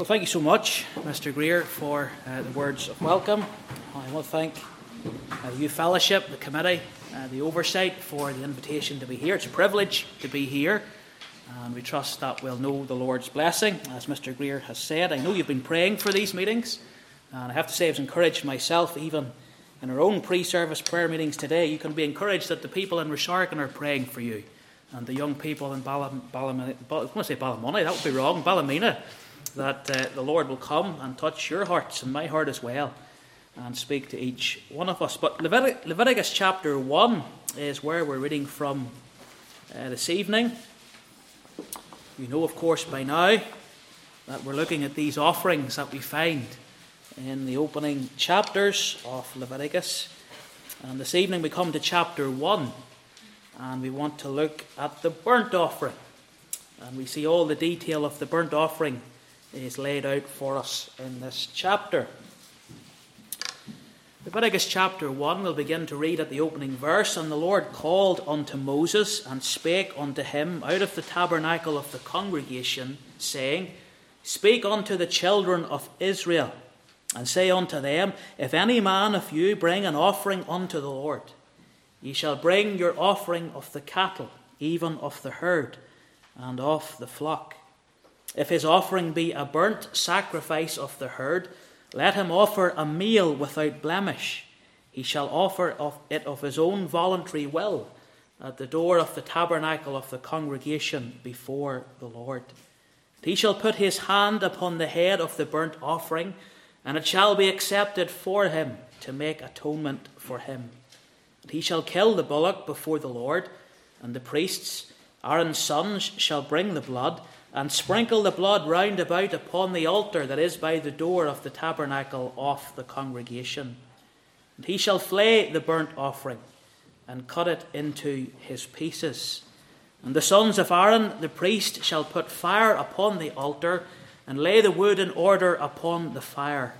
Well, thank you so much, Mr. Greer, for uh, the words of welcome. I want to thank uh, the Youth Fellowship, the committee, uh, the oversight for the invitation to be here. It's a privilege to be here, and we trust that we'll know the Lord's blessing. As Mr. Greer has said, I know you've been praying for these meetings, and I have to say, I've encouraged myself, even in our own pre service prayer meetings today. You can be encouraged that the people in Rasharkin are praying for you, and the young people in Ballam, Ballam, I was going to say Ballymoney, that would be wrong, Ballymena that uh, the Lord will come and touch your hearts and my heart as well and speak to each one of us. But Levitic- Leviticus chapter 1 is where we're reading from uh, this evening. You know, of course, by now that we're looking at these offerings that we find in the opening chapters of Leviticus. And this evening we come to chapter 1 and we want to look at the burnt offering. And we see all the detail of the burnt offering is laid out for us in this chapter. Leviticus chapter 1, we'll begin to read at the opening verse. And the Lord called unto Moses and spake unto him out of the tabernacle of the congregation, saying, Speak unto the children of Israel, and say unto them, If any man of you bring an offering unto the Lord, ye shall bring your offering of the cattle, even of the herd, and of the flock if his offering be a burnt sacrifice of the herd, let him offer a meal without blemish. He shall offer of it of his own voluntary will at the door of the tabernacle of the congregation before the Lord. He shall put his hand upon the head of the burnt offering, and it shall be accepted for him to make atonement for him. And he shall kill the bullock before the Lord, and the priests, Aaron's sons, shall bring the blood and sprinkle the blood round about upon the altar that is by the door of the tabernacle of the congregation. And he shall flay the burnt offering and cut it into his pieces. And the sons of Aaron the priest shall put fire upon the altar and lay the wood in order upon the fire.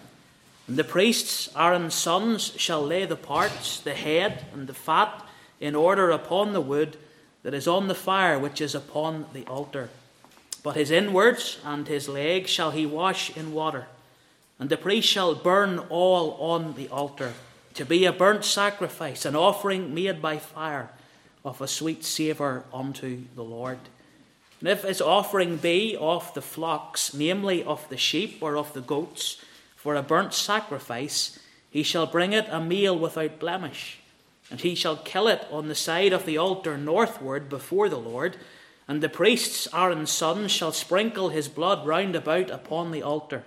And the priests, Aaron's sons, shall lay the parts, the head, and the fat in order upon the wood that is on the fire which is upon the altar. But his inwards and his legs shall he wash in water, and the priest shall burn all on the altar, to be a burnt sacrifice, an offering made by fire of a sweet savour unto the Lord. And if his offering be of the flocks, namely of the sheep or of the goats, for a burnt sacrifice, he shall bring it a meal without blemish, and he shall kill it on the side of the altar northward before the Lord and the priests, Aaron's sons, shall sprinkle his blood round about upon the altar.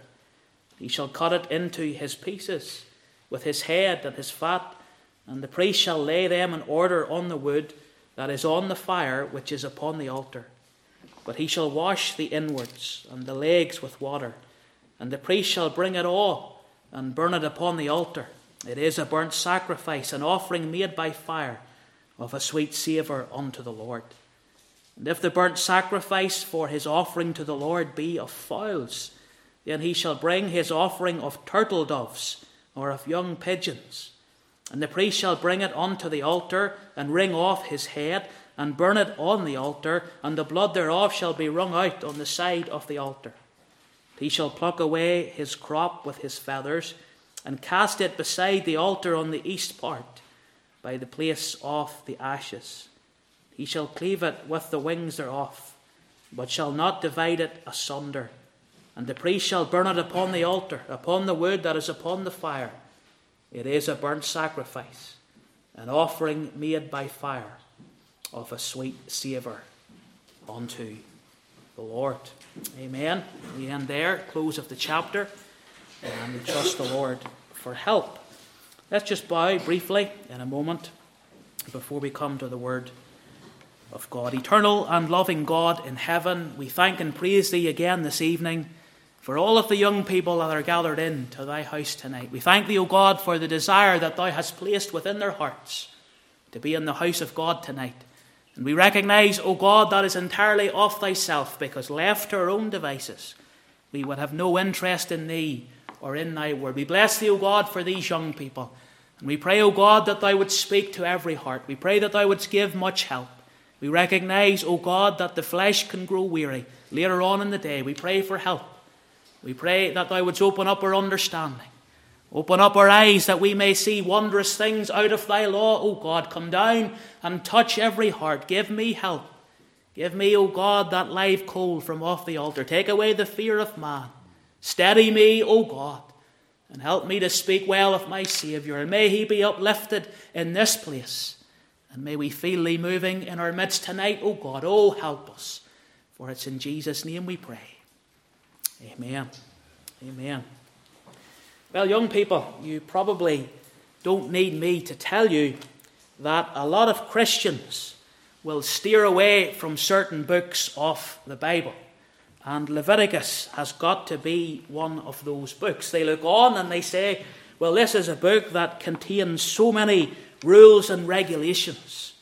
He shall cut it into his pieces, with his head and his fat, and the priest shall lay them in order on the wood that is on the fire which is upon the altar. But he shall wash the inwards and the legs with water, and the priest shall bring it all and burn it upon the altar. It is a burnt sacrifice, an offering made by fire, of a sweet savour unto the Lord. And if the burnt sacrifice for his offering to the Lord be of fowls, then he shall bring his offering of turtle doves or of young pigeons. And the priest shall bring it unto the altar, and wring off his head, and burn it on the altar, and the blood thereof shall be wrung out on the side of the altar. He shall pluck away his crop with his feathers, and cast it beside the altar on the east part, by the place of the ashes. He shall cleave it with the wings thereof, but shall not divide it asunder. And the priest shall burn it upon the altar, upon the wood that is upon the fire. It is a burnt sacrifice, an offering made by fire of a sweet savour unto the Lord. Amen. We end there, close of the chapter, and we trust the Lord for help. Let's just bow briefly in a moment before we come to the word of God. Eternal and loving God in heaven, we thank and praise Thee again this evening for all of the young people that are gathered in to Thy house tonight. We thank Thee, O God, for the desire that Thou hast placed within their hearts to be in the house of God tonight. And we recognize, O God, that is entirely of Thyself, because left to our own devices, we would have no interest in Thee or in Thy word. We bless Thee, O God, for these young people. And we pray, O God, that Thou would speak to every heart. We pray that Thou wouldst give much help. We recognize, O God, that the flesh can grow weary later on in the day. We pray for help. We pray that thou wouldst open up our understanding. Open up our eyes that we may see wondrous things out of thy law. O God, come down and touch every heart. Give me help. Give me, O God, that live coal from off the altar. Take away the fear of man. Steady me, O God, and help me to speak well of my Saviour. And may he be uplifted in this place. And may we feel thee moving in our midst tonight, O God. Oh, help us. For it's in Jesus' name we pray. Amen. Amen. Well, young people, you probably don't need me to tell you that a lot of Christians will steer away from certain books of the Bible. And Leviticus has got to be one of those books. They look on and they say, well, this is a book that contains so many rules and regulations.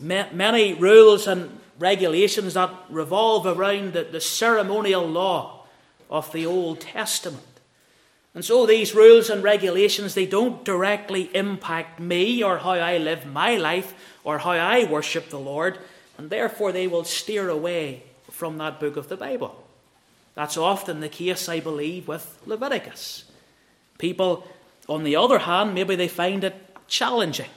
Many rules and regulations that revolve around the, the ceremonial law of the Old Testament. And so these rules and regulations, they don't directly impact me or how I live my life or how I worship the Lord, and therefore they will steer away from that book of the Bible. That's often the case, I believe, with Leviticus. People, on the other hand, maybe they find it challenging.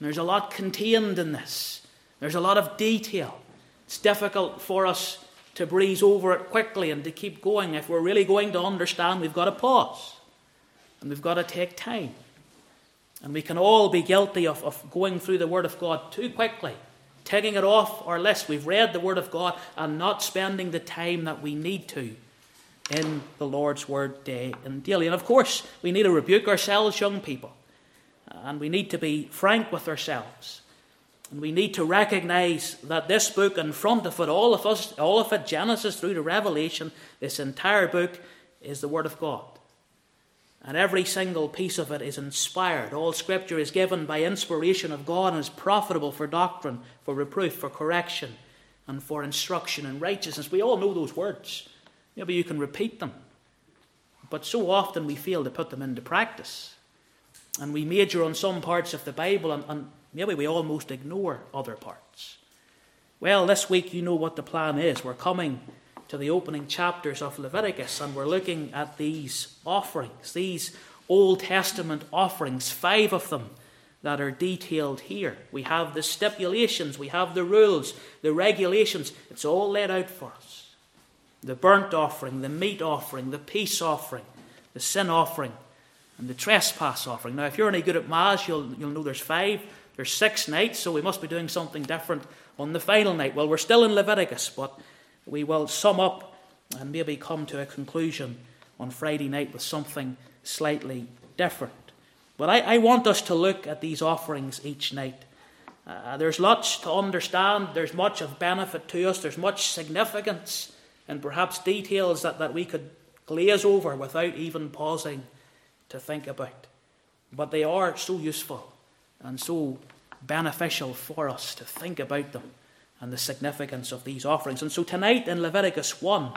There's a lot contained in this, there's a lot of detail. It's difficult for us to breeze over it quickly and to keep going. If we're really going to understand, we've got to pause and we've got to take time. And we can all be guilty of, of going through the Word of God too quickly, taking it off our list. We've read the Word of God and not spending the time that we need to in the Lord's Word day and daily. And of course, we need to rebuke ourselves, young people, and we need to be frank with ourselves and we need to recognize that this book in front of it, all of us, all of it, Genesis through to Revelation, this entire book is the Word of God. And every single piece of it is inspired. All scripture is given by inspiration of God and is profitable for doctrine, for reproof, for correction, and for instruction in righteousness. We all know those words. Maybe you can repeat them. But so often we fail to put them into practice. And we major on some parts of the Bible and, and Maybe we almost ignore other parts. Well, this week you know what the plan is. We're coming to the opening chapters of Leviticus and we're looking at these offerings, these Old Testament offerings, five of them that are detailed here. We have the stipulations, we have the rules, the regulations. It's all laid out for us. The burnt offering, the meat offering, the peace offering, the sin offering, and the trespass offering. Now, if you're any good at maths, you'll, you'll know there's five. There's six nights, so we must be doing something different on the final night. Well, we're still in Leviticus, but we will sum up and maybe come to a conclusion on Friday night with something slightly different. But I, I want us to look at these offerings each night. Uh, there's lots to understand, there's much of benefit to us, there's much significance, and perhaps details that, that we could glaze over without even pausing to think about. But they are so useful and so beneficial for us to think about them and the significance of these offerings. And so tonight in Leviticus 1,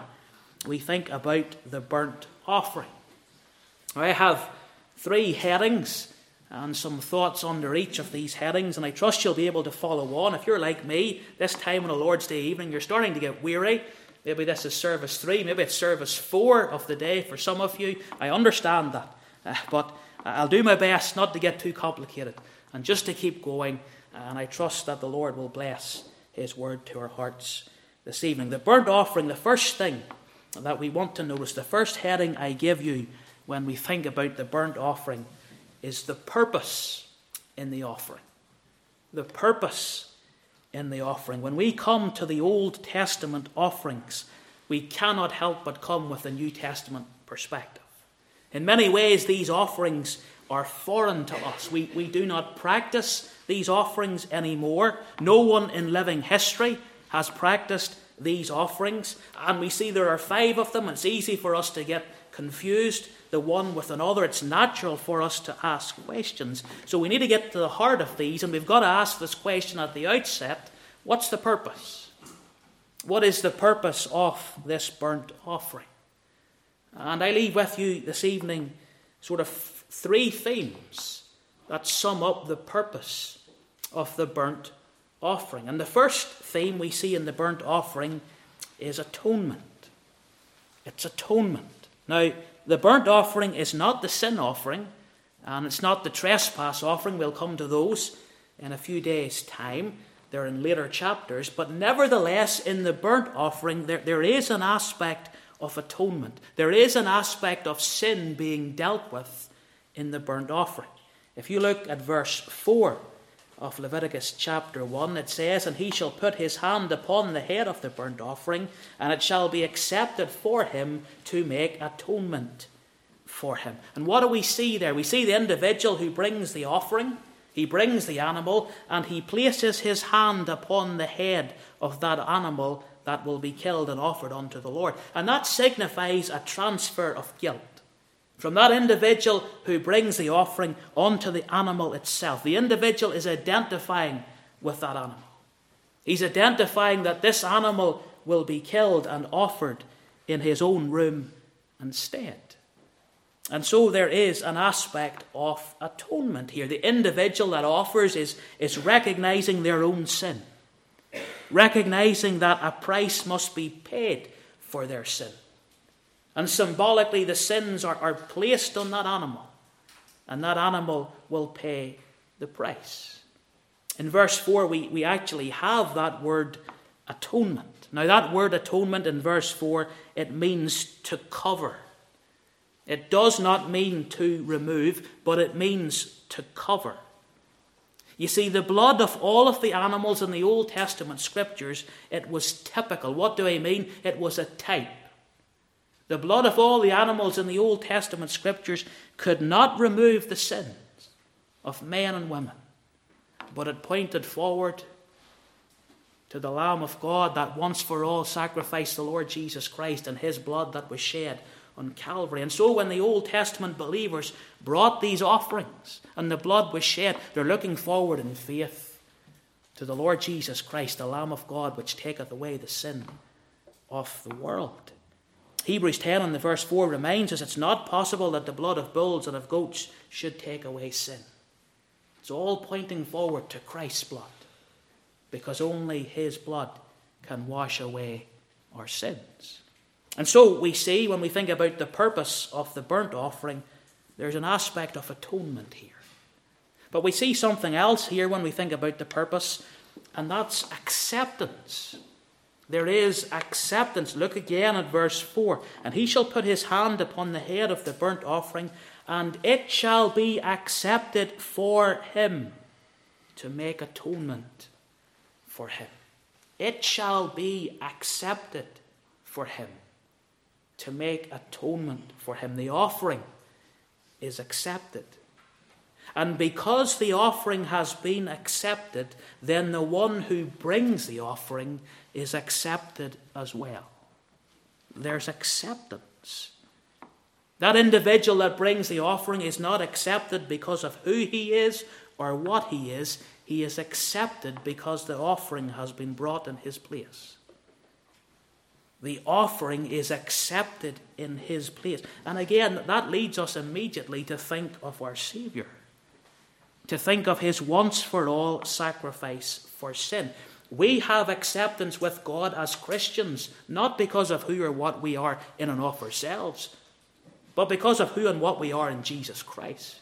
we think about the burnt offering. I have three headings and some thoughts under each of these headings, and I trust you'll be able to follow on. If you're like me, this time on a Lord's Day evening, you're starting to get weary. Maybe this is service three, maybe it's service four of the day for some of you. I understand that. Uh, but I'll do my best not to get too complicated and just to keep going. And I trust that the Lord will bless His word to our hearts this evening. The burnt offering, the first thing that we want to notice, the first heading I give you when we think about the burnt offering is the purpose in the offering. The purpose in the offering. When we come to the Old Testament offerings, we cannot help but come with a New Testament perspective. In many ways, these offerings are foreign to us. We, we do not practice these offerings anymore. No one in living history has practiced these offerings. And we see there are five of them. It's easy for us to get confused the one with another. It's natural for us to ask questions. So we need to get to the heart of these, and we've got to ask this question at the outset what's the purpose? What is the purpose of this burnt offering? And I leave with you this evening sort of three themes that sum up the purpose of the burnt offering. And the first theme we see in the burnt offering is atonement. It's atonement. Now, the burnt offering is not the sin offering, and it's not the trespass offering. We'll come to those in a few days' time. They're in later chapters. But nevertheless, in the burnt offering, there, there is an aspect of atonement. There is an aspect of sin being dealt with in the burnt offering. If you look at verse 4 of Leviticus chapter 1, it says, And he shall put his hand upon the head of the burnt offering, and it shall be accepted for him to make atonement for him. And what do we see there? We see the individual who brings the offering. He brings the animal and he places his hand upon the head of that animal that will be killed and offered unto the Lord. And that signifies a transfer of guilt from that individual who brings the offering onto the animal itself. The individual is identifying with that animal. He's identifying that this animal will be killed and offered in his own room instead. And so there is an aspect of atonement here. The individual that offers is, is recognizing their own sin, recognizing that a price must be paid for their sin. And symbolically, the sins are, are placed on that animal, and that animal will pay the price. In verse 4, we, we actually have that word atonement. Now, that word atonement in verse 4, it means to cover. It does not mean to remove, but it means to cover. You see, the blood of all of the animals in the Old Testament scriptures, it was typical. What do I mean? It was a type. The blood of all the animals in the Old Testament scriptures could not remove the sins of men and women, but it pointed forward to the Lamb of God that once for all sacrificed the Lord Jesus Christ and his blood that was shed on Calvary. And so when the Old Testament believers brought these offerings and the blood was shed, they're looking forward in faith to the Lord Jesus Christ, the Lamb of God, which taketh away the sin of the world. Hebrews 10 and the verse 4 reminds us it's not possible that the blood of bulls and of goats should take away sin. It's all pointing forward to Christ's blood, because only his blood can wash away our sins. And so we see when we think about the purpose of the burnt offering, there's an aspect of atonement here. But we see something else here when we think about the purpose, and that's acceptance. There is acceptance. Look again at verse 4. And he shall put his hand upon the head of the burnt offering, and it shall be accepted for him to make atonement for him. It shall be accepted for him to make atonement for him. The offering is accepted. And because the offering has been accepted, then the one who brings the offering is accepted as well. There's acceptance. That individual that brings the offering is not accepted because of who he is or what he is. He is accepted because the offering has been brought in his place. The offering is accepted in his place. And again, that leads us immediately to think of our Saviour, to think of his once for all sacrifice for sin. We have acceptance with God as Christians, not because of who or what we are in and of ourselves, but because of who and what we are in Jesus Christ.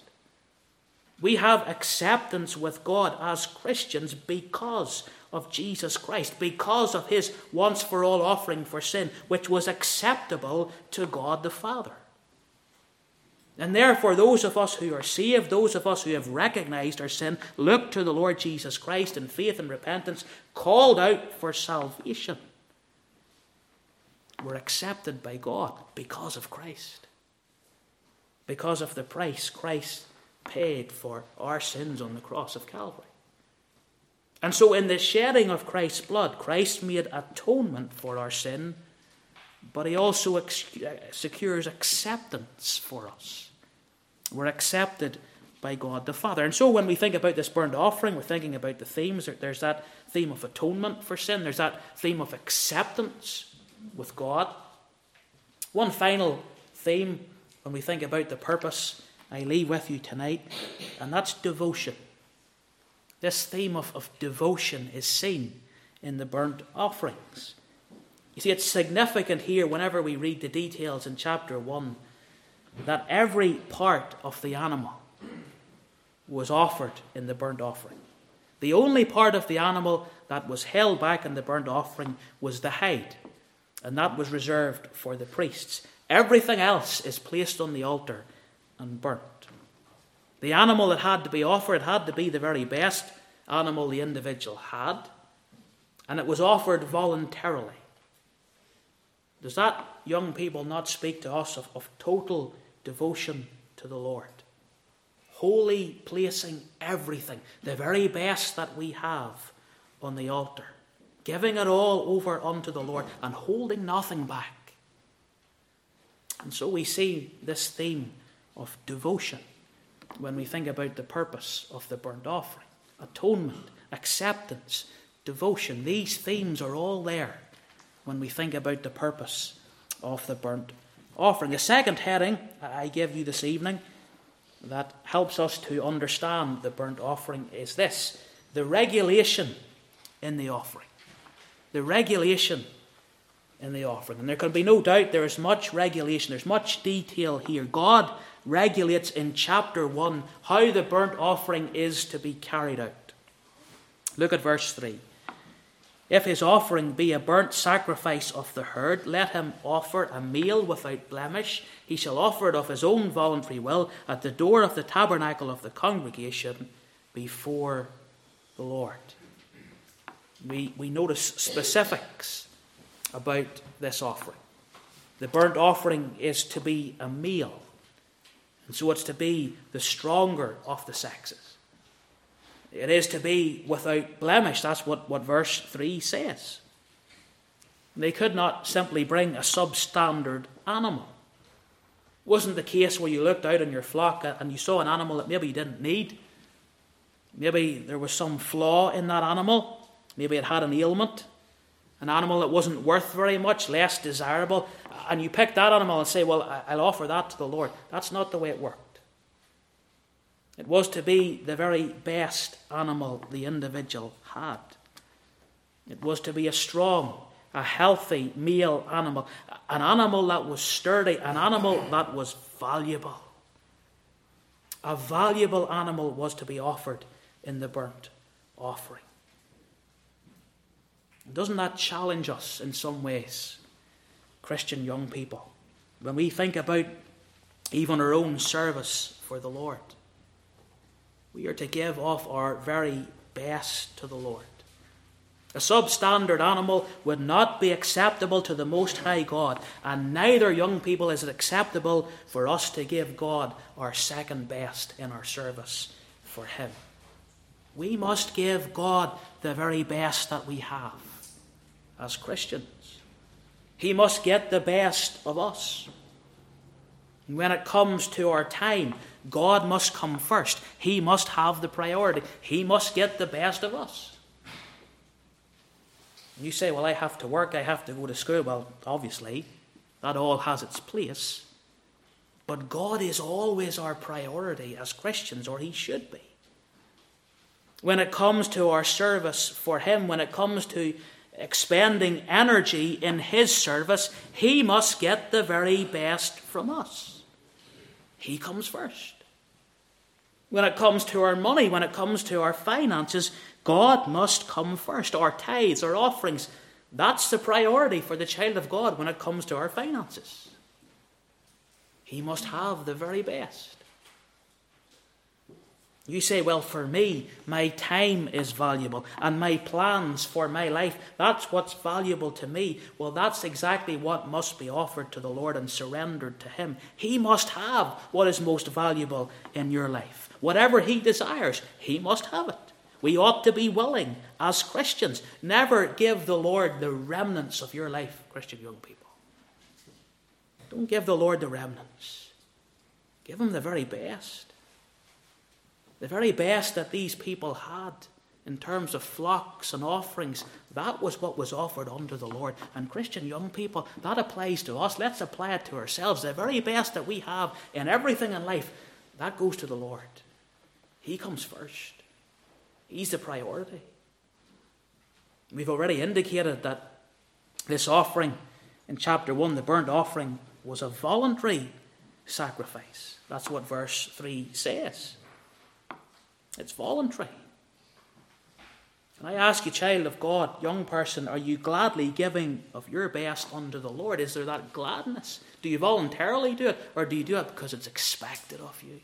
We have acceptance with God as Christians because of Jesus Christ, because of his once for all offering for sin, which was acceptable to God the Father. And therefore, those of us who are saved, those of us who have recognized our sin, look to the Lord Jesus Christ in faith and repentance, called out for salvation. We're accepted by God because of Christ, because of the price Christ paid for our sins on the cross of Calvary. And so, in the shedding of Christ's blood, Christ made atonement for our sin but he also ex- uh, secures acceptance for us. We're accepted by God the Father. And so when we think about this burnt offering, we're thinking about the themes. There's that theme of atonement for sin, there's that theme of acceptance with God. One final theme when we think about the purpose I leave with you tonight, and that's devotion. This theme of, of devotion is seen in the burnt offerings. You see, it's significant here whenever we read the details in chapter 1 that every part of the animal was offered in the burnt offering. The only part of the animal that was held back in the burnt offering was the hide, and that was reserved for the priests. Everything else is placed on the altar and burnt. The animal that had to be offered had to be the very best animal the individual had, and it was offered voluntarily. Does that, young people, not speak to us of, of total devotion to the Lord? Wholly placing everything, the very best that we have, on the altar, giving it all over unto the Lord and holding nothing back. And so we see this theme of devotion when we think about the purpose of the burnt offering atonement, acceptance, devotion. These themes are all there when we think about the purpose of the burnt offering. The second heading I give you this evening that helps us to understand the burnt offering is this the regulation in the offering. The regulation in the offering. And there can be no doubt there is much regulation, there's much detail here. God regulates in chapter 1 how the burnt offering is to be carried out. Look at verse 3. If his offering be a burnt sacrifice of the herd, let him offer a meal without blemish. He shall offer it of his own voluntary will at the door of the tabernacle of the congregation before the Lord. We, we notice specifics about this offering. The burnt offering is to be a meal, and so it's to be the stronger of the sexes. It is to be without blemish. That's what, what verse 3 says. They could not simply bring a substandard animal. It wasn't the case where you looked out on your flock and you saw an animal that maybe you didn't need. Maybe there was some flaw in that animal. Maybe it had an ailment. An animal that wasn't worth very much, less desirable. And you pick that animal and say, Well, I'll offer that to the Lord. That's not the way it worked. It was to be the very best animal the individual had. It was to be a strong, a healthy male animal, an animal that was sturdy, an animal that was valuable. A valuable animal was to be offered in the burnt offering. Doesn't that challenge us in some ways, Christian young people, when we think about even our own service for the Lord? We are to give off our very best to the Lord. A substandard animal would not be acceptable to the Most High God, and neither, young people, is it acceptable for us to give God our second best in our service for Him. We must give God the very best that we have as Christians. He must get the best of us. When it comes to our time, God must come first. He must have the priority. He must get the best of us. You say, Well, I have to work, I have to go to school. Well, obviously, that all has its place. But God is always our priority as Christians, or He should be. When it comes to our service for Him, when it comes to expending energy in His service, He must get the very best from us. He comes first. When it comes to our money, when it comes to our finances, God must come first. Our tithes, our offerings, that's the priority for the child of God when it comes to our finances. He must have the very best. You say, well, for me, my time is valuable and my plans for my life, that's what's valuable to me. Well, that's exactly what must be offered to the Lord and surrendered to Him. He must have what is most valuable in your life. Whatever He desires, He must have it. We ought to be willing, as Christians, never give the Lord the remnants of your life, Christian young people. Don't give the Lord the remnants, give Him the very best the very best that these people had in terms of flocks and offerings, that was what was offered unto the Lord. And Christian young people, that applies to us. Let's apply it to ourselves. The very best that we have in everything in life, that goes to the Lord. He comes first, He's the priority. We've already indicated that This offering in chapter 1, the burnt offering, was a voluntary sacrifice. That's what verse 3 says. It's voluntary. And I ask you, child of God, young person, are you gladly giving of your best unto the Lord? Is there that gladness? Do you voluntarily do it, or do you do it because it's expected of you?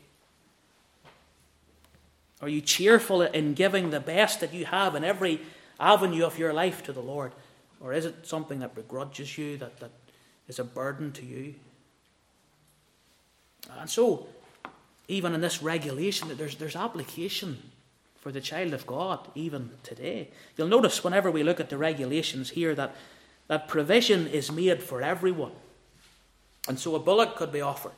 Are you cheerful in giving the best that you have in every avenue of your life to the Lord? Or is it something that begrudges you, that, that is a burden to you? And so, even in this regulation, there's, there's application for the child of God, even today. You'll notice whenever we look at the regulations here that, that provision is made for everyone. And so a bullock could be offered.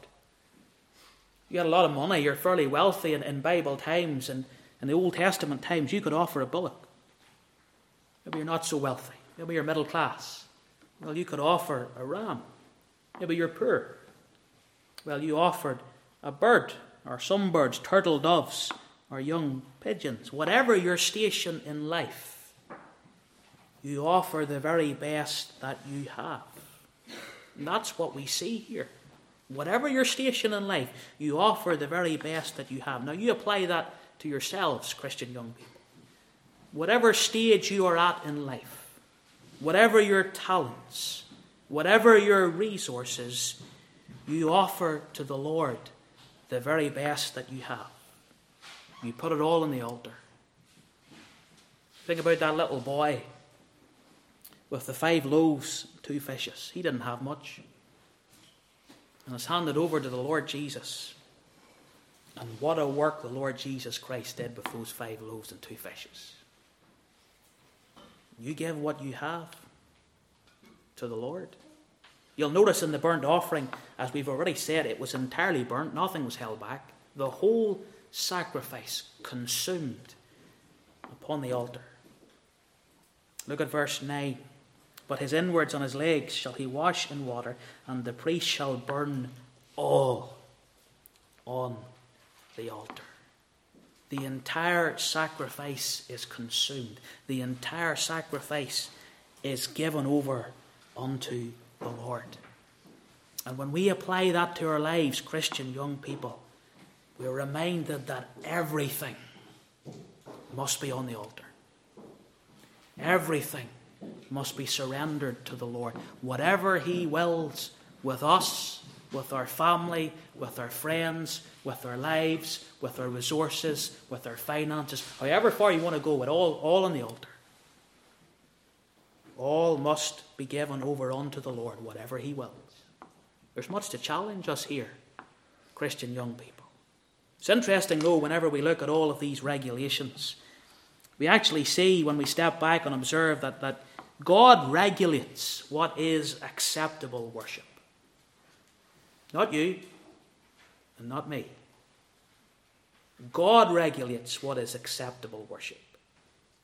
You had a lot of money, you're fairly wealthy in, in Bible times and in the Old Testament times, you could offer a bullock. Maybe you're not so wealthy. Maybe you're middle class. Well, you could offer a ram. Maybe you're poor. Well, you offered a bird, or some birds, turtle doves, or young pigeons. Whatever your station in life, you offer the very best that you have. And that's what we see here. Whatever your station in life, you offer the very best that you have. Now, you apply that to yourselves, Christian young people. Whatever stage you are at in life, whatever your talents, whatever your resources, you offer to the Lord the very best that you have. You put it all on the altar. Think about that little boy with the five loaves, two fishes. He didn't have much. And it's handed over to the Lord Jesus. And what a work the Lord Jesus Christ did with those five loaves and two fishes. You give what you have to the Lord. You'll notice in the burnt offering, as we've already said, it was entirely burnt, nothing was held back. The whole sacrifice consumed upon the altar. Look at verse 9. But his inwards on his legs shall he wash in water, and the priest shall burn all on the altar. The entire sacrifice is consumed. The entire sacrifice is given over unto the Lord. And when we apply that to our lives, Christian young people, we're reminded that everything must be on the altar. Everything must be surrendered to the Lord. Whatever He wills with us, with our family, with our friends, with our lives, with our resources, with our finances, however far you want to go, it all, all on the altar. All must be given over unto the Lord, whatever He wills. There's much to challenge us here, Christian young people. It's interesting, though, whenever we look at all of these regulations, we actually see when we step back and observe that, that God regulates what is acceptable worship. Not you and not me. God regulates what is acceptable worship.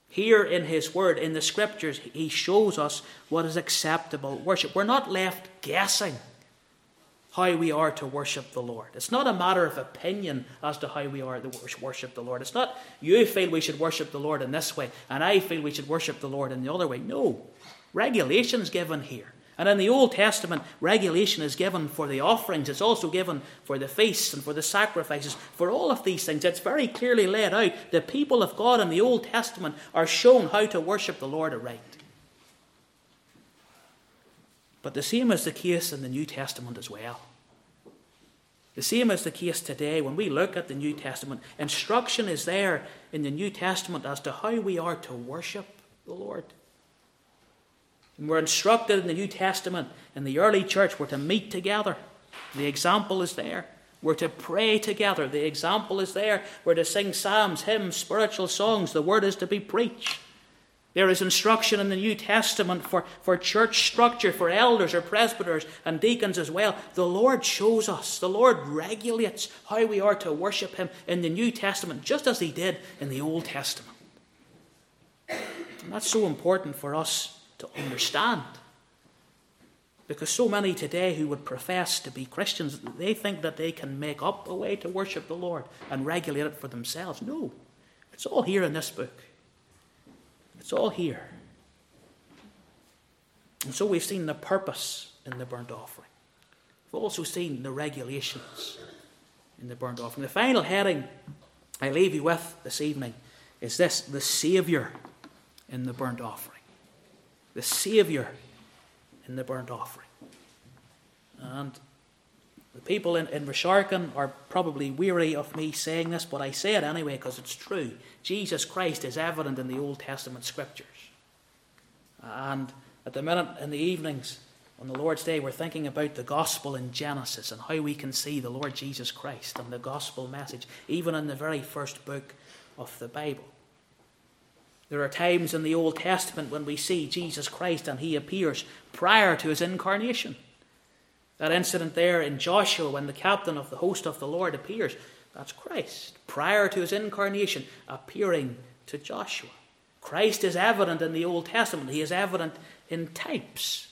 Here in His Word, in the Scriptures, He shows us what is acceptable worship. We're not left guessing how we are to worship the Lord. It's not a matter of opinion as to how we are to worship the Lord. It's not you feel we should worship the Lord in this way and I feel we should worship the Lord in the other way. No. Regulations given here. And in the Old Testament, regulation is given for the offerings. It's also given for the feasts and for the sacrifices. For all of these things, it's very clearly laid out. The people of God in the Old Testament are shown how to worship the Lord aright. But the same is the case in the New Testament as well. The same is the case today when we look at the New Testament. Instruction is there in the New Testament as to how we are to worship the Lord. And we're instructed in the New Testament, in the early church, we're to meet together. The example is there. We're to pray together. The example is there. We're to sing psalms, hymns, spiritual songs. The word is to be preached. There is instruction in the New Testament for, for church structure, for elders or presbyters and deacons as well. The Lord shows us, the Lord regulates how we are to worship Him in the New Testament, just as He did in the Old Testament. And that's so important for us to understand. Because so many today who would profess to be Christians, they think that they can make up a way to worship the Lord and regulate it for themselves. No, it's all here in this book. It's all here. And so we've seen the purpose in the burnt offering. We've also seen the regulations in the burnt offering. The final heading I leave you with this evening is this the Saviour in the burnt offering. The Saviour in the burnt offering. And the people in, in Rasharkin are probably weary of me saying this, but I say it anyway because it's true. Jesus Christ is evident in the Old Testament scriptures. And at the minute in the evenings on the Lord's Day, we're thinking about the gospel in Genesis and how we can see the Lord Jesus Christ and the gospel message, even in the very first book of the Bible. There are times in the Old Testament when we see Jesus Christ and he appears prior to his incarnation. That incident there in Joshua when the captain of the host of the Lord appears, that's Christ, prior to his incarnation, appearing to Joshua. Christ is evident in the Old Testament, he is evident in types.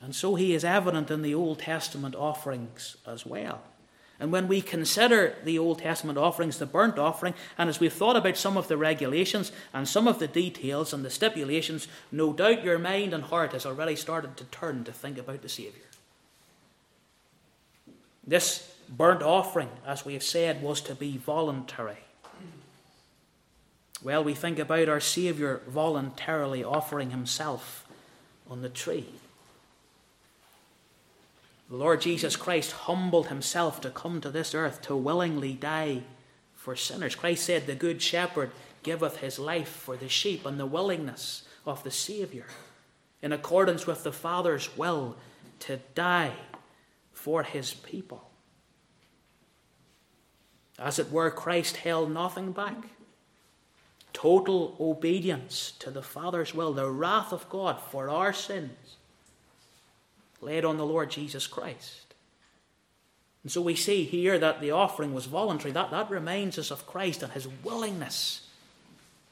And so he is evident in the Old Testament offerings as well. And when we consider the Old Testament offerings, the burnt offering, and as we've thought about some of the regulations and some of the details and the stipulations, no doubt your mind and heart has already started to turn to think about the Saviour. This burnt offering, as we have said, was to be voluntary. Well, we think about our Saviour voluntarily offering himself on the tree. The Lord Jesus Christ humbled himself to come to this earth to willingly die for sinners. Christ said, The good shepherd giveth his life for the sheep, and the willingness of the Saviour, in accordance with the Father's will, to die for his people. As it were, Christ held nothing back. Total obedience to the Father's will, the wrath of God for our sins laid on the Lord Jesus Christ. And so we see here that the offering was voluntary. That, that reminds us of Christ and his willingness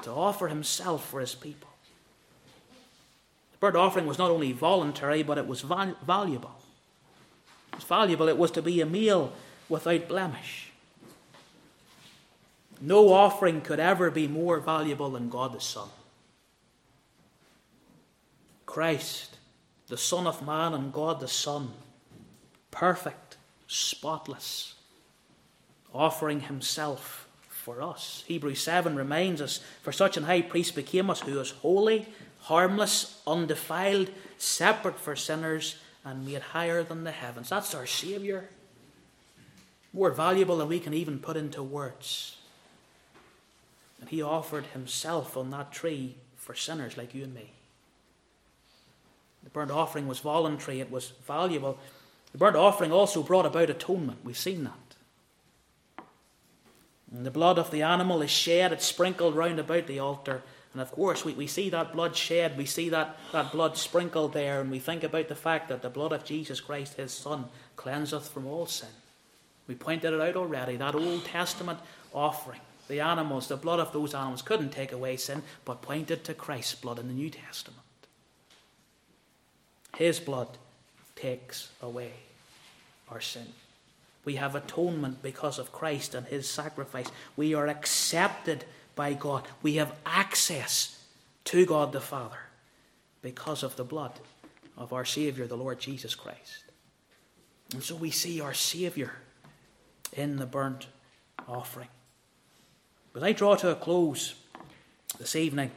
to offer himself for his people. The burnt offering was not only voluntary, but it was val- valuable. It was valuable. It was to be a meal without blemish. No offering could ever be more valuable than God the Son. Christ the Son of Man and God the Son, perfect, spotless, offering himself for us. Hebrews 7 reminds us, For such an high priest became us, who is holy, harmless, undefiled, separate for sinners, and made higher than the heavens. That's our Saviour. More valuable than we can even put into words. And he offered himself on that tree for sinners like you and me. The burnt offering was voluntary, it was valuable. The burnt offering also brought about atonement. We've seen that. And the blood of the animal is shed, it's sprinkled round about the altar. And of course, we, we see that blood shed, we see that, that blood sprinkled there, and we think about the fact that the blood of Jesus Christ, his Son, cleanseth from all sin. We pointed it out already. That Old Testament offering, the animals, the blood of those animals couldn't take away sin, but pointed to Christ's blood in the New Testament. His blood takes away our sin. We have atonement because of Christ and His sacrifice. We are accepted by God. We have access to God the Father because of the blood of our Saviour, the Lord Jesus Christ. And so we see our Saviour in the burnt offering. But I draw to a close this evening.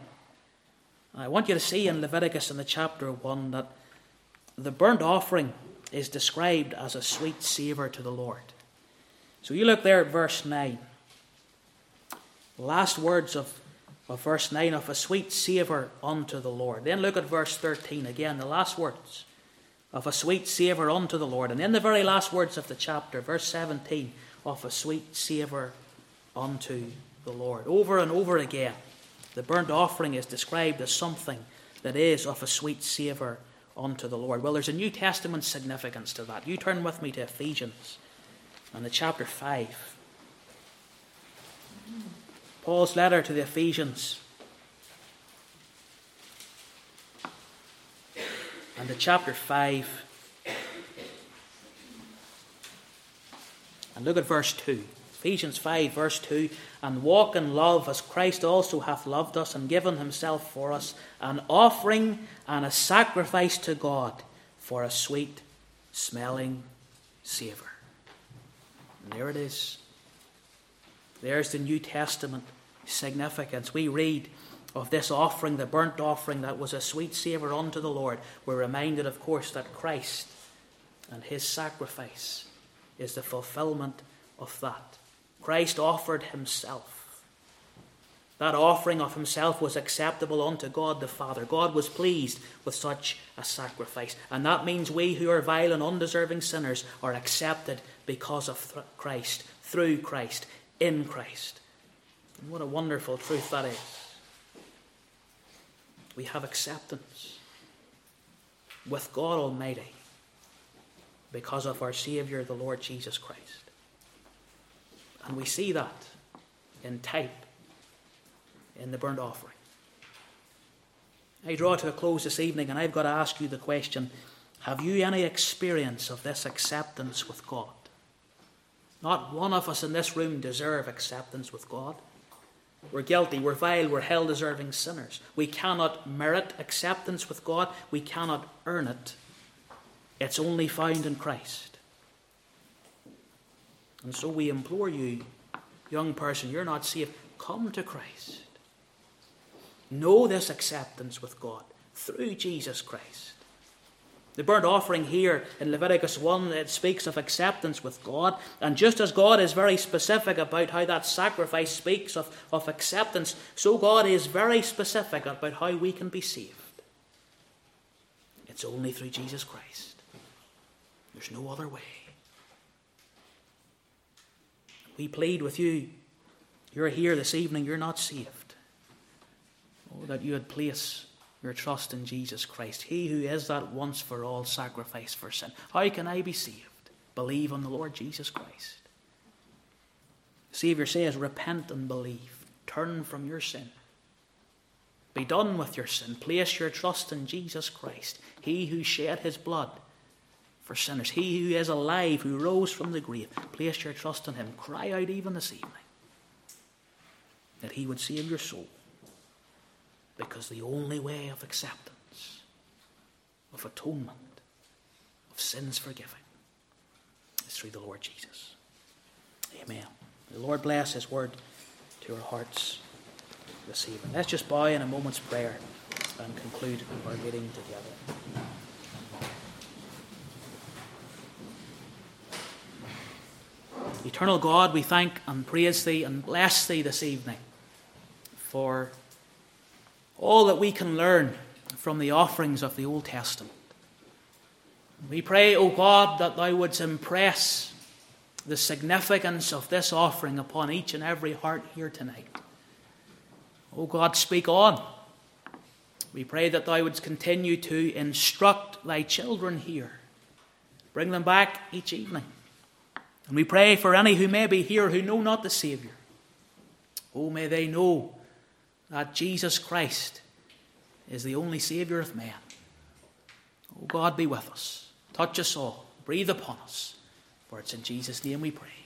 I want you to see in Leviticus in the chapter 1 that the burnt offering is described as a sweet savour to the Lord. So you look there at verse 9. Last words of, of verse 9 of a sweet savour unto the Lord. Then look at verse 13 again, the last words of a sweet savour unto the Lord. And then the very last words of the chapter, verse 17, of a sweet savour unto the Lord. Over and over again, the burnt offering is described as something that is of a sweet savour unto the Lord. Well, there's a New Testament significance to that. You turn with me to Ephesians and the chapter 5. Paul's letter to the Ephesians and the chapter 5. And look at verse 2. Ephesians 5, verse 2 And walk in love as Christ also hath loved us and given himself for us, an offering and a sacrifice to God for a sweet smelling savour. And there it is. There's the New Testament significance. We read of this offering, the burnt offering that was a sweet savour unto the Lord. We're reminded, of course, that Christ and his sacrifice is the fulfillment of that. Christ offered himself. That offering of himself was acceptable unto God the Father. God was pleased with such a sacrifice. And that means we who are vile and undeserving sinners are accepted because of Christ, through Christ, in Christ. And what a wonderful truth that is. We have acceptance with God Almighty because of our Saviour, the Lord Jesus Christ. And we see that in type in the burnt offering. I draw to a close this evening, and I've got to ask you the question Have you any experience of this acceptance with God? Not one of us in this room deserve acceptance with God. We're guilty, we're vile, we're hell deserving sinners. We cannot merit acceptance with God, we cannot earn it. It's only found in Christ. And so we implore you, young person, you're not saved, come to Christ. Know this acceptance with God through Jesus Christ. The burnt offering here in Leviticus 1, it speaks of acceptance with God. And just as God is very specific about how that sacrifice speaks of, of acceptance, so God is very specific about how we can be saved. It's only through Jesus Christ. There's no other way. We plead with you. You're here this evening, you're not saved. Oh, that you would place your trust in Jesus Christ, He who is that once for all sacrifice for sin. How can I be saved? Believe on the Lord Jesus Christ. The Savior says, Repent and believe. Turn from your sin. Be done with your sin. Place your trust in Jesus Christ, He who shed His blood for sinners. He who is alive, who rose from the grave. Place your trust in him. Cry out even this evening that he would save your soul. Because the only way of acceptance, of atonement, of sins forgiven is through the Lord Jesus. Amen. The Lord bless his word to our hearts this evening. Let's just bow in a moment's prayer and conclude our meeting together. Eternal God, we thank and praise Thee and bless Thee this evening for all that we can learn from the offerings of the Old Testament. We pray, O God, that Thou wouldst impress the significance of this offering upon each and every heart here tonight. O God, speak on. We pray that Thou wouldst continue to instruct Thy children here. Bring them back each evening. And we pray for any who may be here who know not the Saviour. Oh, may they know that Jesus Christ is the only Saviour of man. Oh, God, be with us. Touch us all. Breathe upon us. For it's in Jesus' name we pray.